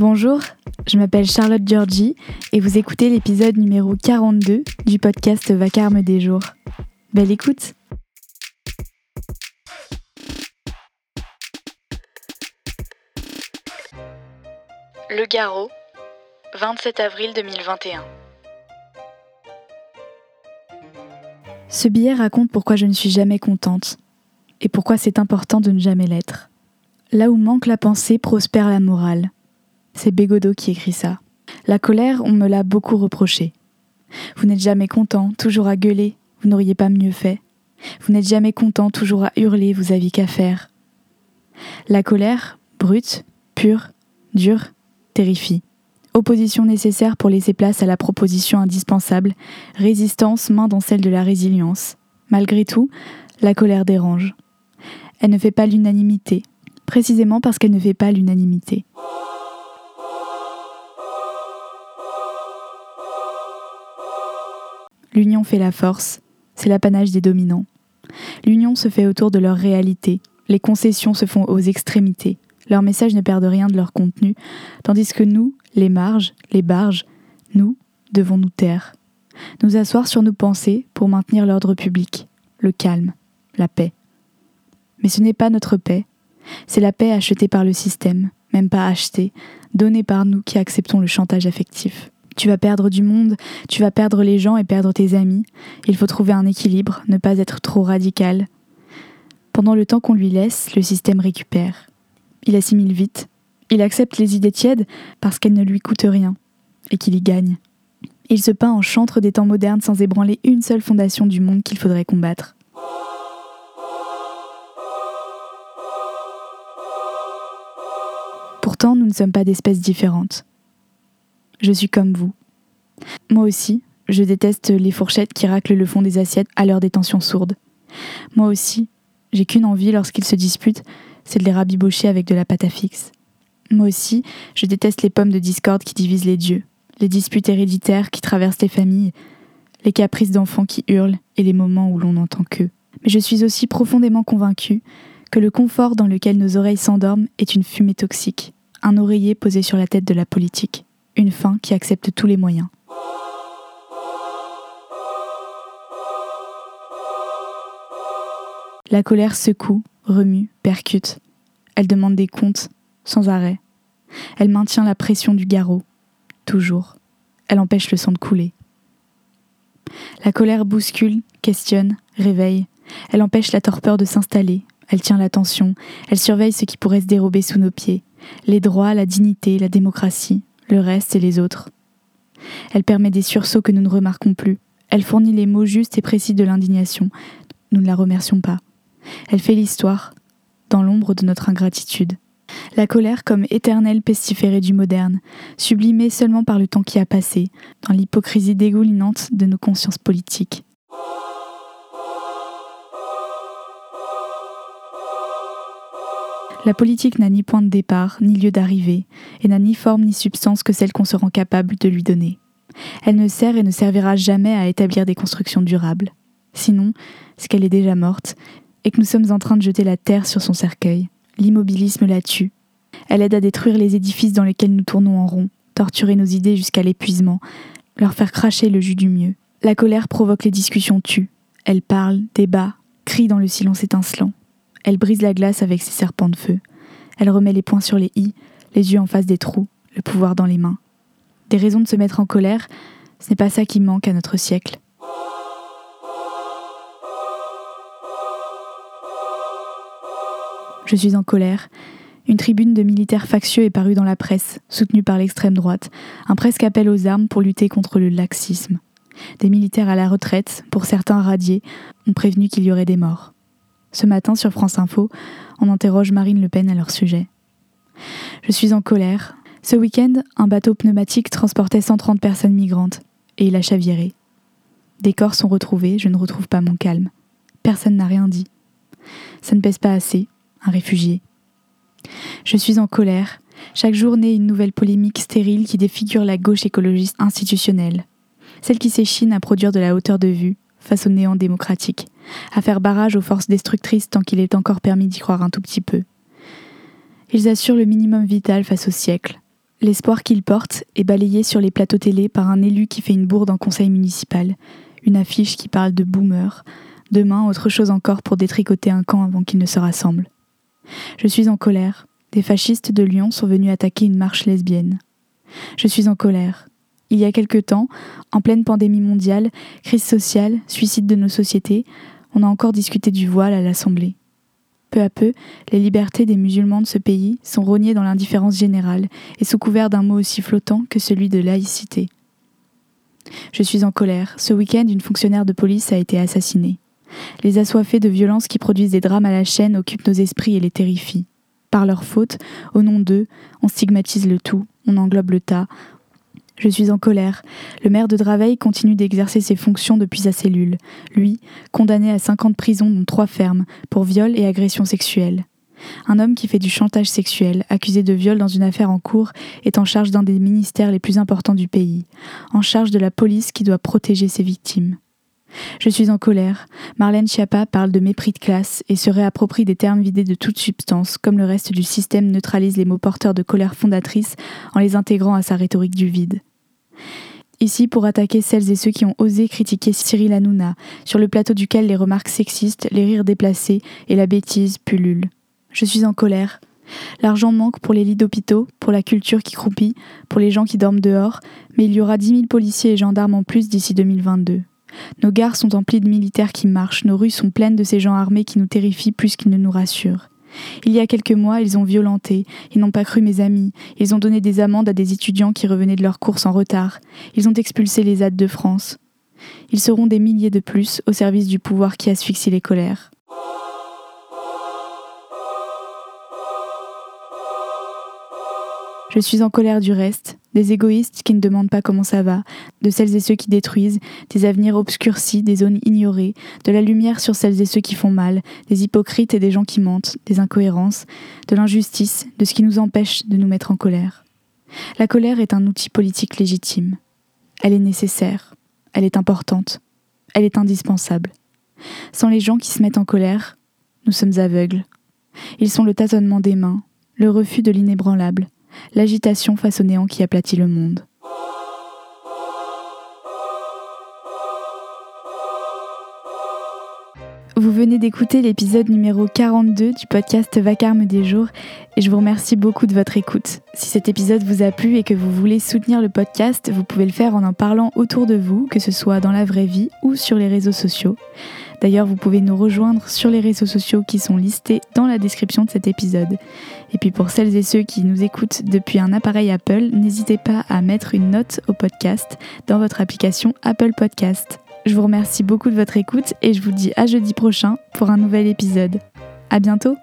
Bonjour, je m'appelle Charlotte Giorgi et vous écoutez l'épisode numéro 42 du podcast Vacarme des jours. Belle écoute Le Garot, 27 avril 2021. Ce billet raconte pourquoi je ne suis jamais contente et pourquoi c'est important de ne jamais l'être. Là où manque la pensée, prospère la morale. C'est Bégodeau qui écrit ça. La colère, on me l'a beaucoup reproché. Vous n'êtes jamais content, toujours à gueuler, vous n'auriez pas mieux fait. Vous n'êtes jamais content, toujours à hurler, vous aviez qu'à faire. La colère, brute, pure, dure, terrifie. Opposition nécessaire pour laisser place à la proposition indispensable, résistance main dans celle de la résilience. Malgré tout, la colère dérange. Elle ne fait pas l'unanimité, précisément parce qu'elle ne fait pas l'unanimité. L'union fait la force, c'est l'apanage des dominants. L'union se fait autour de leur réalité, les concessions se font aux extrémités, leurs messages ne perdent rien de leur contenu, tandis que nous, les marges, les barges, nous, devons nous taire, nous asseoir sur nos pensées pour maintenir l'ordre public, le calme, la paix. Mais ce n'est pas notre paix, c'est la paix achetée par le système, même pas achetée, donnée par nous qui acceptons le chantage affectif. Tu vas perdre du monde, tu vas perdre les gens et perdre tes amis. Il faut trouver un équilibre, ne pas être trop radical. Pendant le temps qu'on lui laisse, le système récupère. Il assimile vite. Il accepte les idées tièdes parce qu'elles ne lui coûtent rien et qu'il y gagne. Il se peint en chantre des temps modernes sans ébranler une seule fondation du monde qu'il faudrait combattre. Pourtant, nous ne sommes pas d'espèces différentes. Je suis comme vous. Moi aussi, je déteste les fourchettes qui raclent le fond des assiettes à l'heure des tensions sourdes. Moi aussi, j'ai qu'une envie lorsqu'ils se disputent, c'est de les rabibocher avec de la pâte à fixe. Moi aussi, je déteste les pommes de discorde qui divisent les dieux, les disputes héréditaires qui traversent les familles, les caprices d'enfants qui hurlent et les moments où l'on n'entend qu'eux. Mais je suis aussi profondément convaincue que le confort dans lequel nos oreilles s'endorment est une fumée toxique, un oreiller posé sur la tête de la politique une fin qui accepte tous les moyens. La colère secoue, remue, percute. Elle demande des comptes, sans arrêt. Elle maintient la pression du garrot, toujours. Elle empêche le sang de couler. La colère bouscule, questionne, réveille. Elle empêche la torpeur de s'installer. Elle tient l'attention. Elle surveille ce qui pourrait se dérober sous nos pieds. Les droits, la dignité, la démocratie, le reste et les autres. Elle permet des sursauts que nous ne remarquons plus. Elle fournit les mots justes et précis de l'indignation. Nous ne la remercions pas. Elle fait l'histoire, dans l'ombre de notre ingratitude. La colère comme éternel pestiféré du moderne, sublimée seulement par le temps qui a passé, dans l'hypocrisie dégoulinante de nos consciences politiques. La politique n'a ni point de départ, ni lieu d'arrivée, et n'a ni forme ni substance que celle qu'on se rend capable de lui donner. Elle ne sert et ne servira jamais à établir des constructions durables. Sinon, c'est qu'elle est déjà morte, et que nous sommes en train de jeter la terre sur son cercueil. L'immobilisme la tue. Elle aide à détruire les édifices dans lesquels nous tournons en rond, torturer nos idées jusqu'à l'épuisement, leur faire cracher le jus du mieux. La colère provoque les discussions tues. Elle parle, débat, crie dans le silence étincelant. Elle brise la glace avec ses serpents de feu. Elle remet les poings sur les i, les yeux en face des trous, le pouvoir dans les mains. Des raisons de se mettre en colère, ce n'est pas ça qui manque à notre siècle. Je suis en colère. Une tribune de militaires factieux est parue dans la presse, soutenue par l'extrême droite, un presque appel aux armes pour lutter contre le laxisme. Des militaires à la retraite, pour certains radiés, ont prévenu qu'il y aurait des morts. Ce matin, sur France Info, on interroge Marine Le Pen à leur sujet. Je suis en colère. Ce week-end, un bateau pneumatique transportait 130 personnes migrantes, et il a chaviré. Des corps sont retrouvés, je ne retrouve pas mon calme. Personne n'a rien dit. Ça ne pèse pas assez, un réfugié. Je suis en colère. Chaque jour naît une nouvelle polémique stérile qui défigure la gauche écologiste institutionnelle. Celle qui s'échine à produire de la hauteur de vue, face au néant démocratique, à faire barrage aux forces destructrices tant qu'il est encore permis d'y croire un tout petit peu. Ils assurent le minimum vital face au siècle, L'espoir qu'il porte est balayé sur les plateaux télé par un élu qui fait une bourde en conseil municipal, une affiche qui parle de boomer, demain autre chose encore pour détricoter un camp avant qu'il ne se rassemble. Je suis en colère. Des fascistes de Lyon sont venus attaquer une marche lesbienne. Je suis en colère. Il y a quelque temps, en pleine pandémie mondiale, crise sociale, suicide de nos sociétés, on a encore discuté du voile à l'Assemblée. Peu à peu, les libertés des musulmans de ce pays sont rognées dans l'indifférence générale et sous couvert d'un mot aussi flottant que celui de laïcité. Je suis en colère. Ce week-end, une fonctionnaire de police a été assassinée. Les assoiffés de violence qui produisent des drames à la chaîne occupent nos esprits et les terrifient. Par leur faute, au nom d'eux, on stigmatise le tout, on englobe le tas, je suis en colère. Le maire de Draveil continue d'exercer ses fonctions depuis sa cellule. Lui, condamné à 5 ans de prison dont 3 fermes, pour viol et agression sexuelle. Un homme qui fait du chantage sexuel, accusé de viol dans une affaire en cours, est en charge d'un des ministères les plus importants du pays, en charge de la police qui doit protéger ses victimes. Je suis en colère. Marlène Schiappa parle de mépris de classe et se réapproprie des termes vidés de toute substance, comme le reste du système neutralise les mots porteurs de colère fondatrice en les intégrant à sa rhétorique du vide. Ici pour attaquer celles et ceux qui ont osé critiquer Cyril Hanouna, sur le plateau duquel les remarques sexistes, les rires déplacés et la bêtise pullulent. Je suis en colère. L'argent manque pour les lits d'hôpitaux, pour la culture qui croupit, pour les gens qui dorment dehors, mais il y aura 10 000 policiers et gendarmes en plus d'ici 2022. Nos gares sont emplies de militaires qui marchent, nos rues sont pleines de ces gens armés qui nous terrifient plus qu'ils ne nous rassurent. Il y a quelques mois, ils ont violenté, ils n'ont pas cru mes amis, ils ont donné des amendes à des étudiants qui revenaient de leurs courses en retard, ils ont expulsé les ZAD de France. Ils seront des milliers de plus au service du pouvoir qui asphyxie les colères. Je suis en colère du reste, des égoïstes qui ne demandent pas comment ça va, de celles et ceux qui détruisent, des avenirs obscurcis, des zones ignorées, de la lumière sur celles et ceux qui font mal, des hypocrites et des gens qui mentent, des incohérences, de l'injustice, de ce qui nous empêche de nous mettre en colère. La colère est un outil politique légitime. Elle est nécessaire, elle est importante, elle est indispensable. Sans les gens qui se mettent en colère, nous sommes aveugles. Ils sont le tâtonnement des mains, le refus de l'inébranlable, l'agitation face au néant qui aplatit le monde. Vous venez d'écouter l'épisode numéro 42 du podcast Vacarme des jours et je vous remercie beaucoup de votre écoute. Si cet épisode vous a plu et que vous voulez soutenir le podcast, vous pouvez le faire en en parlant autour de vous, que ce soit dans la vraie vie ou sur les réseaux sociaux. D'ailleurs, vous pouvez nous rejoindre sur les réseaux sociaux qui sont listés dans la description de cet épisode. Et puis pour celles et ceux qui nous écoutent depuis un appareil Apple, n'hésitez pas à mettre une note au podcast dans votre application Apple Podcast. Je vous remercie beaucoup de votre écoute et je vous dis à jeudi prochain pour un nouvel épisode. À bientôt!